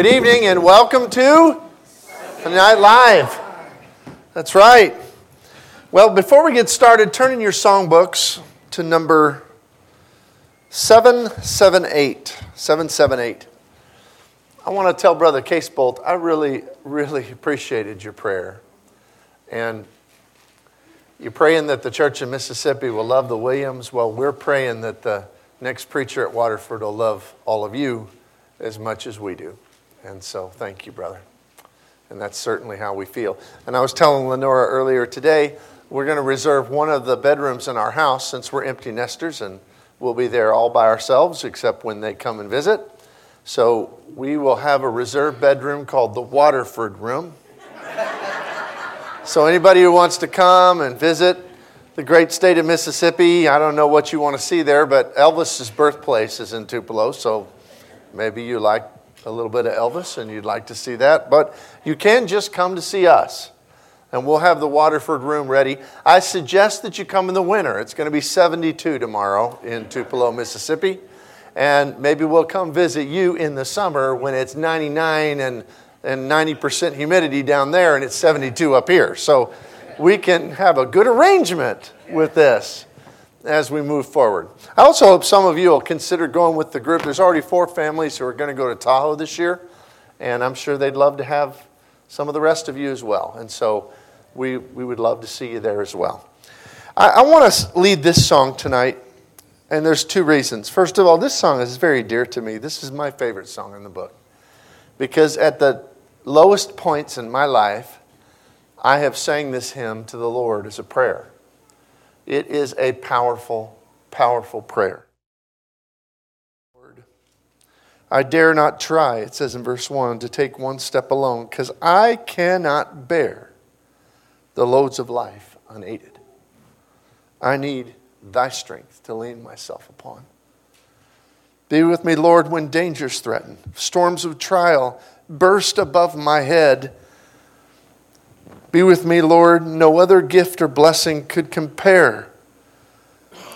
Good evening and welcome to Night Live. That's right. Well, before we get started, turn in your songbooks to number 778. 778. I want to tell Brother Casebolt, I really, really appreciated your prayer. And you're praying that the church in Mississippi will love the Williams. Well, we're praying that the next preacher at Waterford will love all of you as much as we do. And so, thank you, brother. And that's certainly how we feel. And I was telling Lenora earlier today, we're going to reserve one of the bedrooms in our house since we're empty nesters and we'll be there all by ourselves except when they come and visit. So, we will have a reserved bedroom called the Waterford Room. so, anybody who wants to come and visit the great state of Mississippi, I don't know what you want to see there, but Elvis's birthplace is in Tupelo, so maybe you like a little bit of Elvis and you'd like to see that, but you can just come to see us. And we'll have the Waterford room ready. I suggest that you come in the winter. It's going to be 72 tomorrow in Tupelo, Mississippi. And maybe we'll come visit you in the summer when it's 99 and, and 90% humidity down there and it's 72 up here. So we can have a good arrangement with this as we move forward. I also hope some of you will consider going with the group. There's already four families who are going to go to Tahoe this year, and I'm sure they'd love to have some of the rest of you as well. And so we, we would love to see you there as well. I, I want to lead this song tonight, and there's two reasons. First of all, this song is very dear to me. This is my favorite song in the book because at the lowest points in my life, I have sang this hymn to the Lord as a prayer. It is a powerful, powerful prayer. I dare not try, it says in verse 1, to take one step alone, because I cannot bear the loads of life unaided. I need thy strength to lean myself upon. Be with me, Lord, when dangers threaten, storms of trial burst above my head. Be with me, Lord. No other gift or blessing could compare.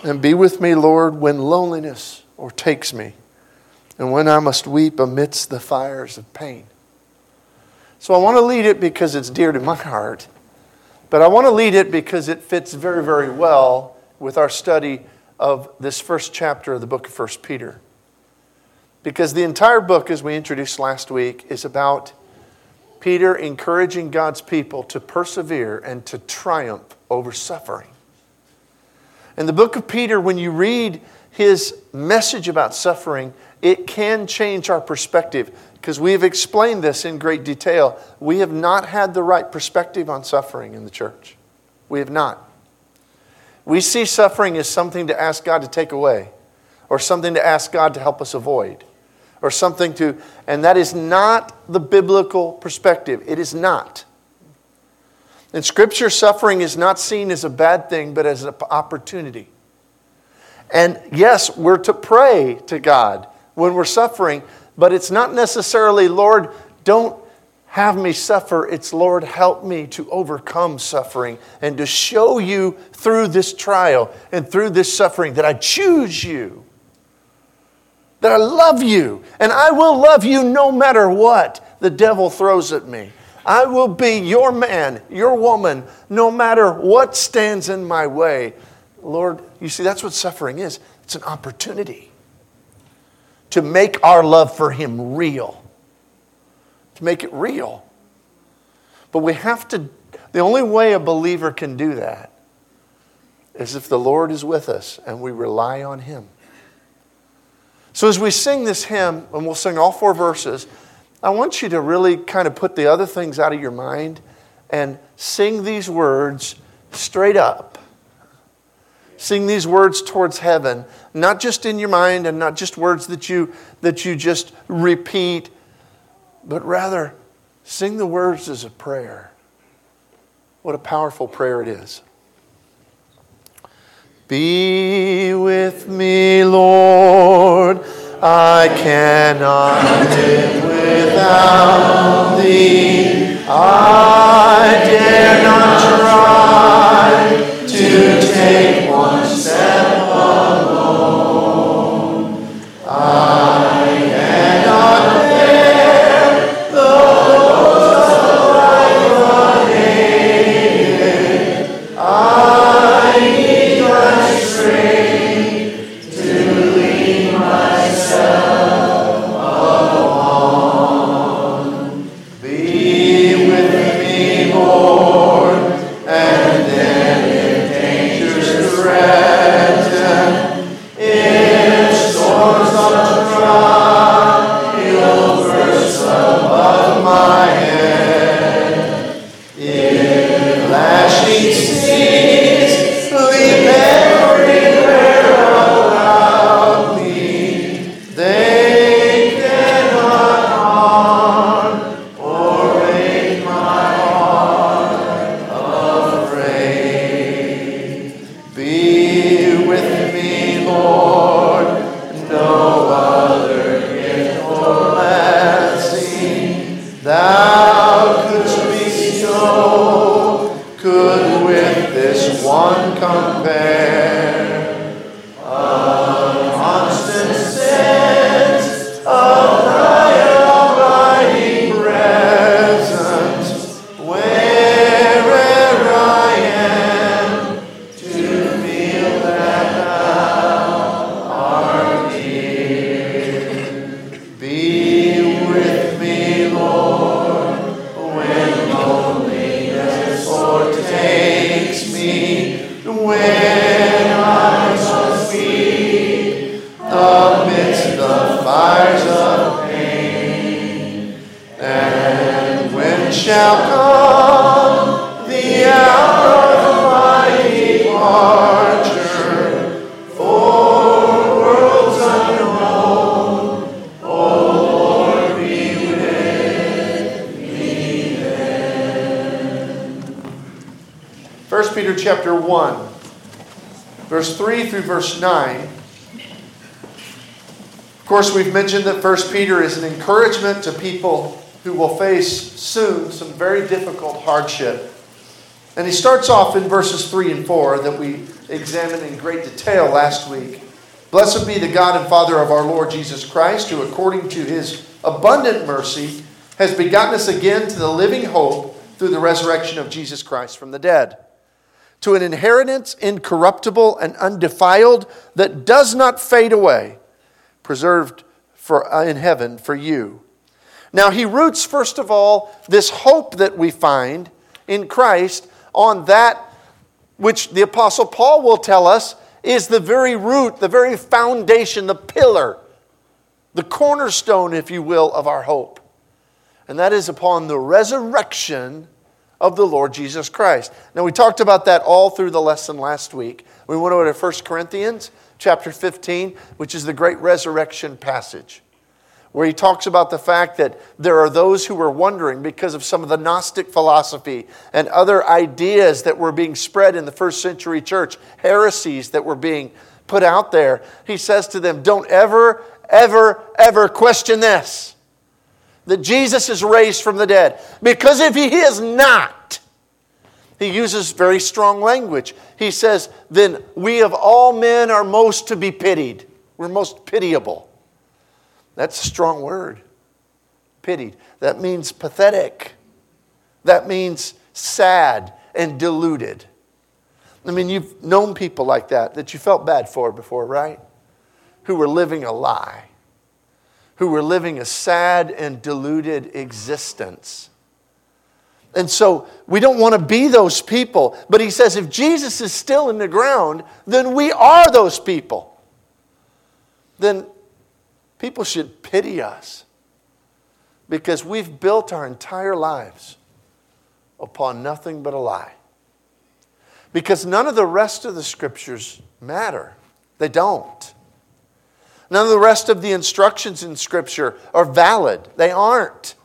And be with me, Lord, when loneliness overtakes me and when I must weep amidst the fires of pain. So I want to lead it because it's dear to my heart, but I want to lead it because it fits very, very well with our study of this first chapter of the book of 1 Peter. Because the entire book, as we introduced last week, is about Peter encouraging God's people to persevere and to triumph over suffering. In the book of Peter, when you read his message about suffering, it can change our perspective because we have explained this in great detail. We have not had the right perspective on suffering in the church. We have not. We see suffering as something to ask God to take away or something to ask God to help us avoid or something to, and that is not the biblical perspective. It is not. In Scripture, suffering is not seen as a bad thing, but as an opportunity. And yes, we're to pray to God when we're suffering, but it's not necessarily, Lord, don't have me suffer. It's, Lord, help me to overcome suffering and to show you through this trial and through this suffering that I choose you that I love you, and I will love you no matter what the devil throws at me. I will be your man, your woman, no matter what stands in my way. Lord, you see, that's what suffering is it's an opportunity to make our love for Him real, to make it real. But we have to, the only way a believer can do that is if the Lord is with us and we rely on Him. So, as we sing this hymn, and we'll sing all four verses, I want you to really kind of put the other things out of your mind and sing these words straight up. Sing these words towards heaven, not just in your mind and not just words that you, that you just repeat, but rather sing the words as a prayer. What a powerful prayer it is. Be with me, Lord. I cannot live without thee. I dare not try to take verse 9. Of course, we've mentioned that 1 Peter is an encouragement to people who will face soon some very difficult hardship. And he starts off in verses 3 and 4 that we examined in great detail last week. Blessed be the God and Father of our Lord Jesus Christ, who according to his abundant mercy has begotten us again to the living hope through the resurrection of Jesus Christ from the dead to an inheritance incorruptible and undefiled that does not fade away, preserved for, uh, in heaven for you. Now, he roots, first of all, this hope that we find in Christ on that which the Apostle Paul will tell us is the very root, the very foundation, the pillar, the cornerstone, if you will, of our hope. And that is upon the resurrection of the Lord Jesus Christ. Now, we talked about that all through the lesson last week. We went over to 1 Corinthians chapter 15, which is the great resurrection passage, where he talks about the fact that there are those who were wondering because of some of the Gnostic philosophy and other ideas that were being spread in the first century church, heresies that were being put out there. He says to them, Don't ever, ever, ever question this that Jesus is raised from the dead. Because if he is not, he uses very strong language. He says, then we of all men are most to be pitied. We're most pitiable. That's a strong word. Pitied. That means pathetic. That means sad and deluded. I mean, you've known people like that that you felt bad for before, right? Who were living a lie who were living a sad and deluded existence. And so we don't want to be those people. But he says if Jesus is still in the ground, then we are those people. Then people should pity us because we've built our entire lives upon nothing but a lie. Because none of the rest of the scriptures matter, they don't. None of the rest of the instructions in Scripture are valid. They aren't.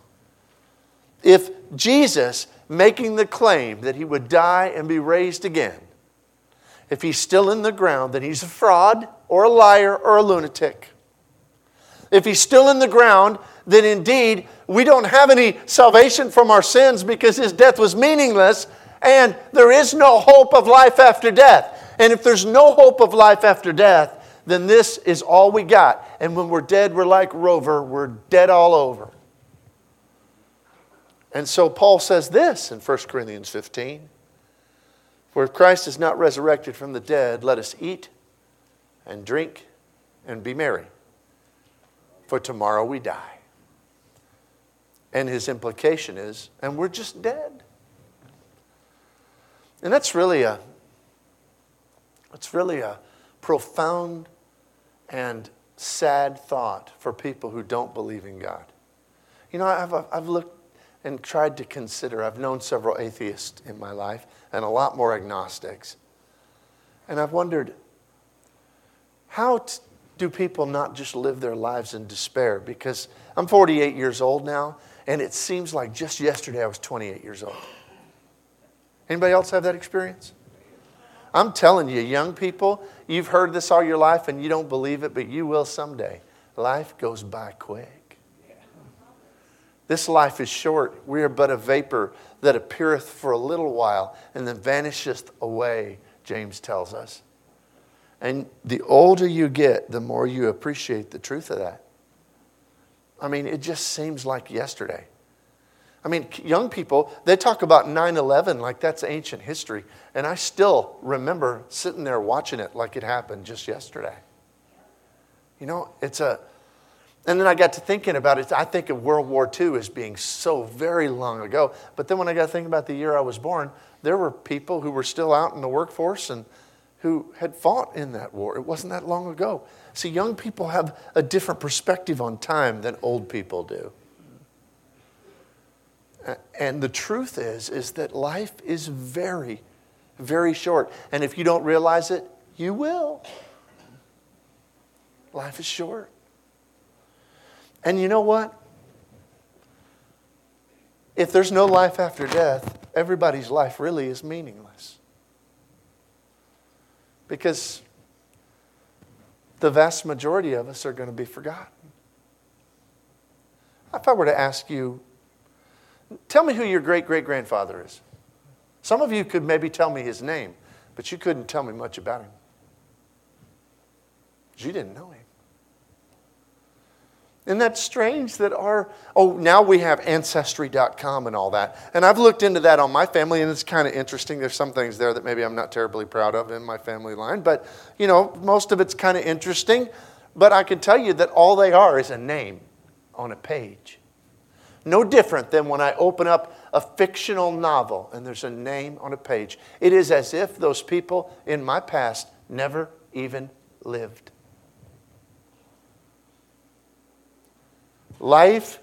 If Jesus, making the claim that he would die and be raised again, if he's still in the ground, then he's a fraud or a liar or a lunatic. If he's still in the ground, then indeed we don't have any salvation from our sins because his death was meaningless and there is no hope of life after death. And if there's no hope of life after death, then this is all we got. And when we're dead, we're like Rover, we're dead all over. And so Paul says this in 1 Corinthians 15 For if Christ is not resurrected from the dead, let us eat and drink and be merry, for tomorrow we die. And his implication is, and we're just dead. And that's really a, it's really a profound and sad thought for people who don't believe in God. You know, I've, I've looked and tried to consider, I've known several atheists in my life and a lot more agnostics. And I've wondered, how t- do people not just live their lives in despair? Because I'm 48 years old now, and it seems like just yesterday I was 28 years old. Anybody else have that experience? I'm telling you, young people, you've heard this all your life and you don't believe it, but you will someday. Life goes by quick. This life is short. We are but a vapor that appeareth for a little while and then vanisheth away, James tells us. And the older you get, the more you appreciate the truth of that. I mean, it just seems like yesterday. I mean, young people, they talk about 9 11 like that's ancient history. And I still remember sitting there watching it like it happened just yesterday. You know, it's a. And then I got to thinking about it. I think of World War II as being so very long ago. But then when I got to think about the year I was born, there were people who were still out in the workforce and who had fought in that war. It wasn't that long ago. See, young people have a different perspective on time than old people do. And the truth is, is that life is very, very short. And if you don't realize it, you will. Life is short. And you know what? If there's no life after death, everybody's life really is meaningless. Because the vast majority of us are going to be forgotten. If I were to ask you, tell me who your great great grandfather is. Some of you could maybe tell me his name, but you couldn't tell me much about him. You didn't know him. Isn't that strange that our, oh, now we have Ancestry.com and all that. And I've looked into that on my family, and it's kind of interesting. There's some things there that maybe I'm not terribly proud of in my family line, but, you know, most of it's kind of interesting. But I can tell you that all they are is a name on a page. No different than when I open up a fictional novel and there's a name on a page. It is as if those people in my past never even lived. Life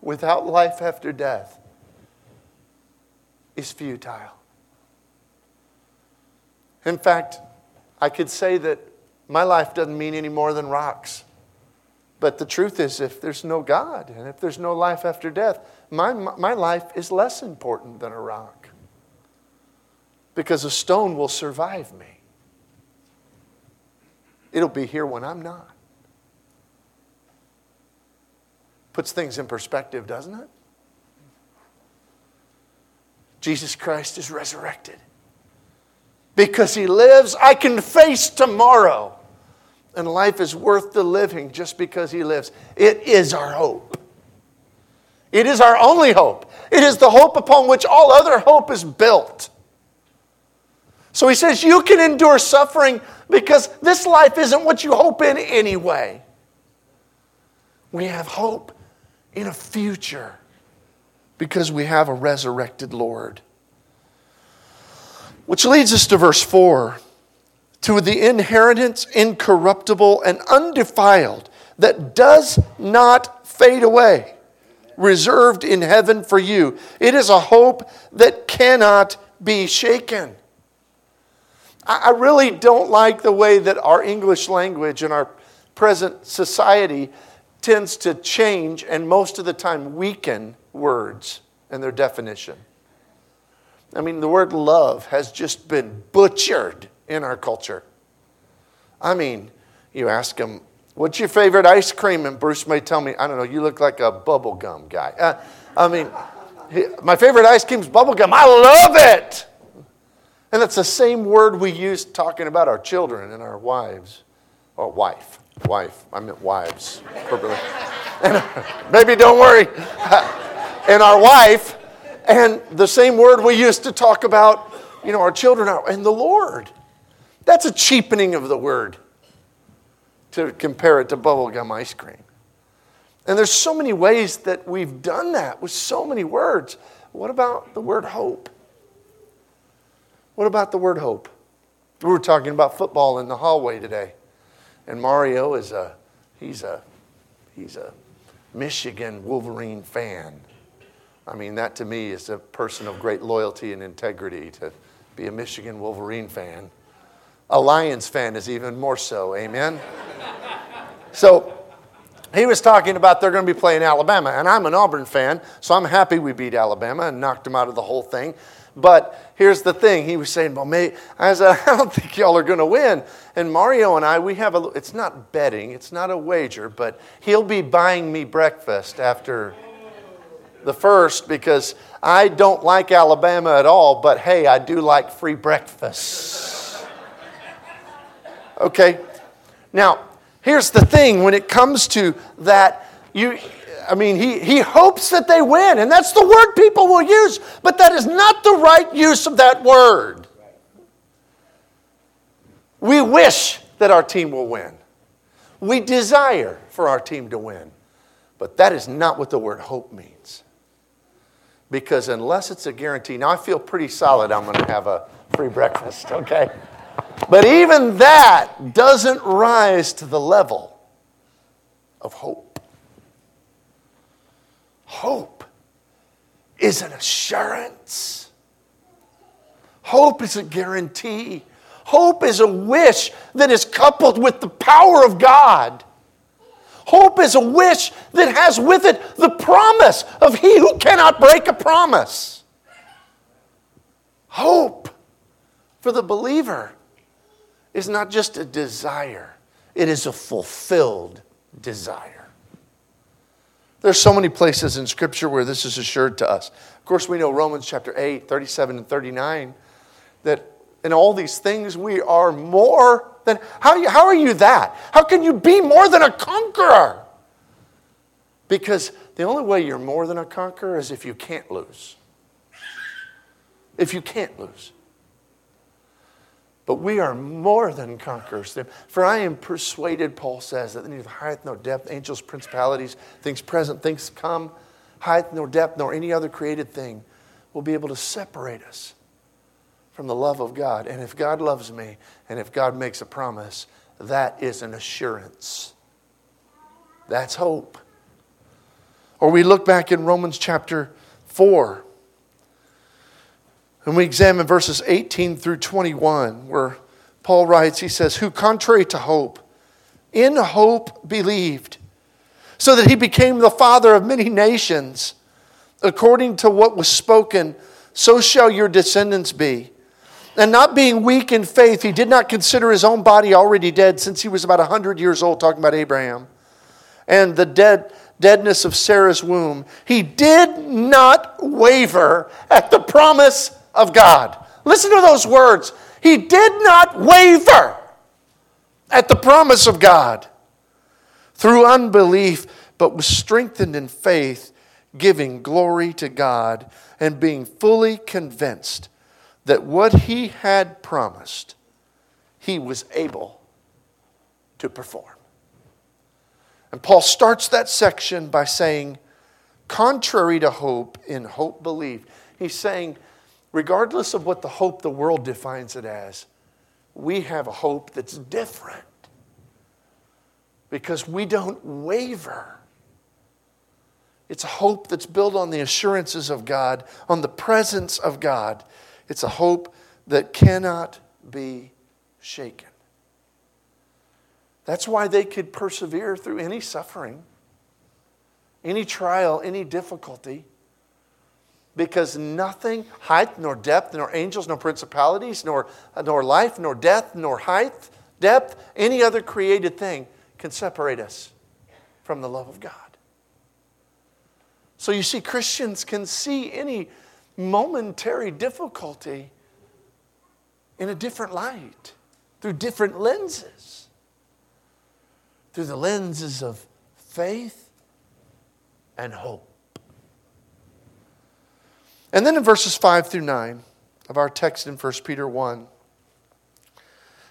without life after death is futile. In fact, I could say that my life doesn't mean any more than rocks. But the truth is, if there's no God and if there's no life after death, my, my life is less important than a rock. Because a stone will survive me, it'll be here when I'm not. Puts things in perspective, doesn't it? Jesus Christ is resurrected. Because he lives, I can face tomorrow. And life is worth the living just because he lives. It is our hope. It is our only hope. It is the hope upon which all other hope is built. So he says, You can endure suffering because this life isn't what you hope in anyway. We have hope in a future because we have a resurrected Lord. Which leads us to verse 4 to the inheritance incorruptible and undefiled that does not fade away, reserved in heaven for you. It is a hope that cannot be shaken. I really don't like the way that our English language and our present society tends to change and most of the time weaken words and their definition. I mean, the word love has just been butchered in our culture. I mean, you ask them, What's your favorite ice cream? And Bruce may tell me, I don't know, you look like a bubble gum guy. Uh, I mean, my favorite ice cream is bubble gum. I love it. And that's the same word we use talking about our children and our wives, or wife wife. I meant wives. and baby, don't worry. and our wife, and the same word we used to talk about, you know, our children and the Lord. That's a cheapening of the word to compare it to bubblegum ice cream. And there's so many ways that we've done that with so many words. What about the word hope? What about the word hope? We were talking about football in the hallway today. And Mario is a he's a he's a Michigan Wolverine fan. I mean, that to me is a person of great loyalty and integrity to be a Michigan Wolverine fan. A Lions fan is even more so, amen? so he was talking about they're going to be playing Alabama, and I'm an Auburn fan, so I'm happy we beat Alabama and knocked them out of the whole thing. But here's the thing. He was saying, well, mate, I said, I don't think y'all are going to win. And Mario and I, we have a, it's not betting, it's not a wager, but he'll be buying me breakfast after, The first, because I don't like Alabama at all, but hey, I do like free breakfast. Okay? Now, here's the thing when it comes to that, you. I mean, he, he hopes that they win, and that's the word people will use, but that is not the right use of that word. We wish that our team will win. We desire for our team to win. But that is not what the word hope means. Because unless it's a guarantee, now I feel pretty solid I'm going to have a free breakfast, okay? But even that doesn't rise to the level of hope. Hope is an assurance, hope is a guarantee. Hope is a wish that is coupled with the power of God. Hope is a wish that has with it the promise of He who cannot break a promise. Hope for the believer is not just a desire, it is a fulfilled desire. There's so many places in Scripture where this is assured to us. Of course, we know Romans chapter 8, 37 and 39, that in all these things, we are more than. How, you, how are you that? How can you be more than a conqueror? Because the only way you're more than a conqueror is if you can't lose. If you can't lose. But we are more than conquerors. For I am persuaded, Paul says, that neither height nor depth, angels, principalities, things present, things come, height nor depth, nor any other created thing will be able to separate us from the love of God. And if God loves me and if God makes a promise, that is an assurance. That's hope. Or we look back in Romans chapter 4 and we examine verses 18 through 21, where Paul writes, he says, Who contrary to hope, in hope believed, so that he became the father of many nations, according to what was spoken, so shall your descendants be. And not being weak in faith, he did not consider his own body already dead since he was about 100 years old, talking about Abraham, and the dead, deadness of Sarah's womb. He did not waver at the promise of God. Listen to those words. He did not waver at the promise of God through unbelief, but was strengthened in faith, giving glory to God and being fully convinced that what he had promised, he was able to perform. And Paul starts that section by saying, contrary to hope, in hope believed. He's saying, regardless of what the hope the world defines it as, we have a hope that's different because we don't waver. It's a hope that's built on the assurances of God, on the presence of God. It's a hope that cannot be shaken. That's why they could persevere through any suffering, any trial, any difficulty because nothing, height, nor depth, nor angels, nor principalities, nor, nor life, nor death, nor height, depth, any other created thing can separate us from the love of God. So you see, Christians can see any momentary difficulty in a different light, through different lenses, through the lenses of faith and hope. And then in verses 5 through 9 of our text in 1 Peter 1,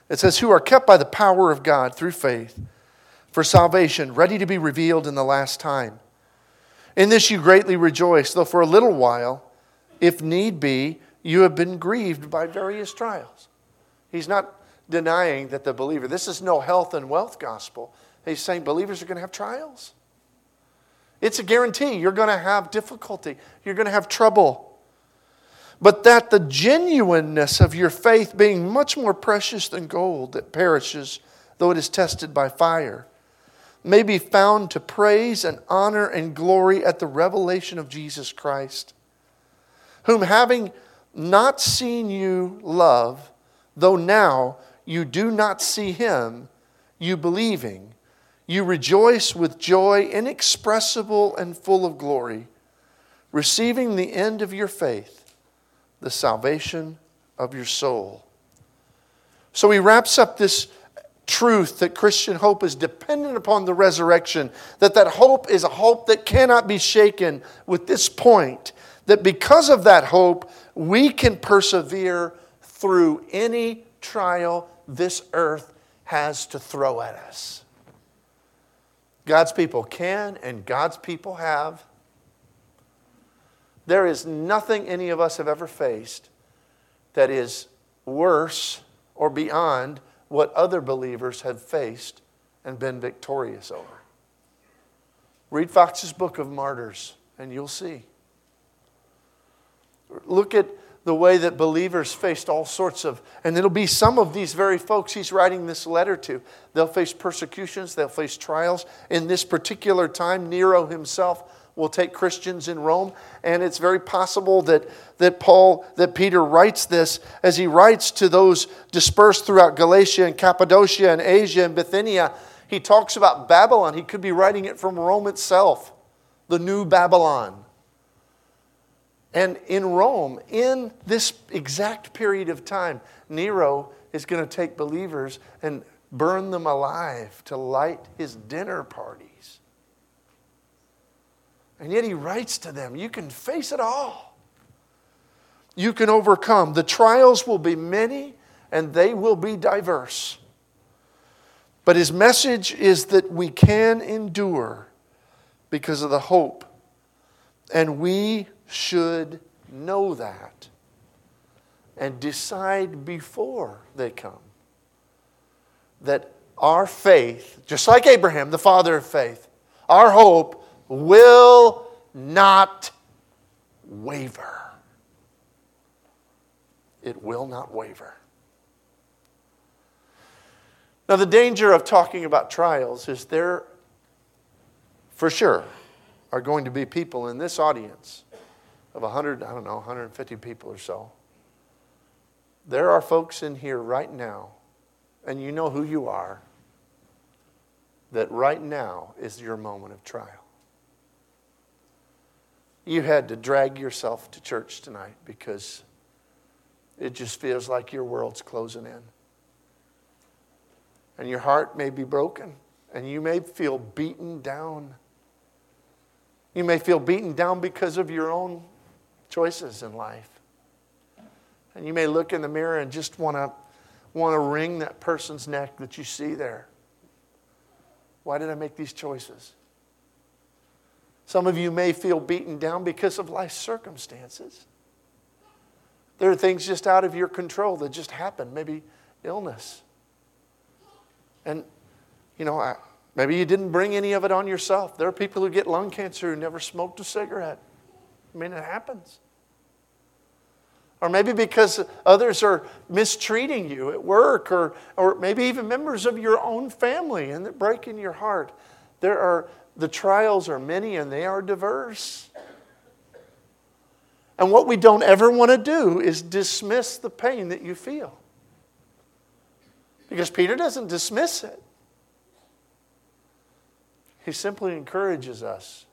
it says, Who are kept by the power of God through faith for salvation, ready to be revealed in the last time. In this you greatly rejoice, though for a little while, if need be, you have been grieved by various trials. He's not denying that the believer, this is no health and wealth gospel. He's saying believers are going to have trials. It's a guarantee. You're going to have difficulty, you're going to have trouble but that the genuineness of your faith, being much more precious than gold that perishes, though it is tested by fire, may be found to praise and honor and glory at the revelation of Jesus Christ, whom having not seen you love, though now you do not see him, you believing, you rejoice with joy inexpressible and full of glory receiving the end of your faith, the salvation of your soul. So he wraps up this truth that Christian hope is dependent upon the resurrection, that that hope is a hope that cannot be shaken with this point, that because of that hope, we can persevere through any trial this earth has to throw at us. God's people can and God's people have. There is nothing any of us have ever faced that is worse or beyond what other believers have faced and been victorious over. Read Fox's Book of Martyrs, and you'll see. Look at the way that believers faced all sorts of, and it'll be some of these very folks he's writing this letter to. They'll face persecutions, they'll face trials. In this particular time, Nero himself will take Christians in Rome, and it's very possible that, that Paul, that Peter writes this as he writes to those dispersed throughout Galatia and Cappadocia and Asia and Bithynia. He talks about Babylon. He could be writing it from Rome itself, the new Babylon. And in Rome, in this exact period of time, Nero is going to take believers and burn them alive to light his dinner parties. And yet he writes to them, You can face it all. You can overcome. The trials will be many and they will be diverse. But his message is that we can endure because of the hope. And we should know that and decide before they come that our faith, just like Abraham, the father of faith, our hope will not waver. It will not waver. Now, the danger of talking about trials is there, for sure, are going to be people in this audience of 100, I don't know, 150 people or so. There are folks in here right now, and you know who you are, that right now is your moment of trial. You had to drag yourself to church tonight because it just feels like your world's closing in. And your heart may be broken, and you may feel beaten down. You may feel beaten down because of your own choices in life. And you may look in the mirror and just want to want to wring that person's neck that you see there. Why did I make these choices? Some of you may feel beaten down because of life circumstances. There are things just out of your control that just happen, maybe illness. And, you know, I, maybe you didn't bring any of it on yourself. There are people who get lung cancer who never smoked a cigarette. I mean, it happens. Or maybe because others are mistreating you at work, or, or maybe even members of your own family and they're breaking your heart. There are, the trials are many and they are diverse. And what we don't ever want to do is dismiss the pain that you feel. Because Peter doesn't dismiss it, he simply encourages us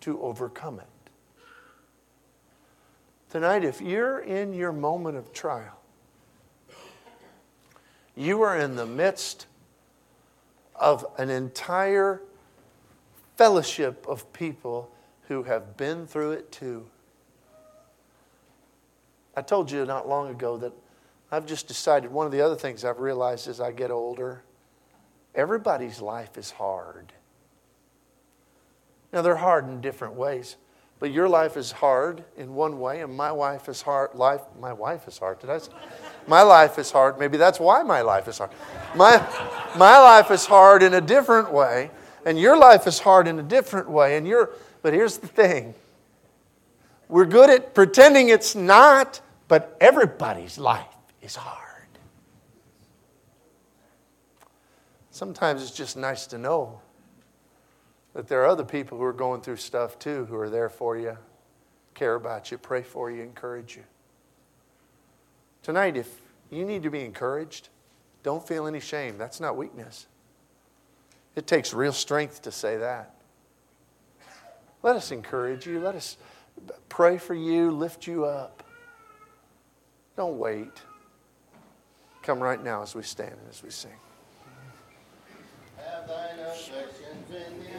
to overcome it. Tonight, if you're in your moment of trial, you are in the midst of an entire fellowship of people who have been through it too. I told you not long ago that I've just decided one of the other things I've realized as I get older everybody's life is hard. Now, they're hard in different ways. But your life is hard in one way, and my wife is hard. Life, my wife is hard. Did I say? My life is hard. Maybe that's why my life is hard. My, my life is hard in a different way, and your life is hard in a different way. And you're, but here's the thing we're good at pretending it's not, but everybody's life is hard. Sometimes it's just nice to know that there are other people who are going through stuff too who are there for you, care about you, pray for you, encourage you. Tonight, if you need to be encouraged, don't feel any shame. That's not weakness. It takes real strength to say that. Let us encourage you. Let us pray for you, lift you up. Don't wait. Come right now as we stand and as we sing.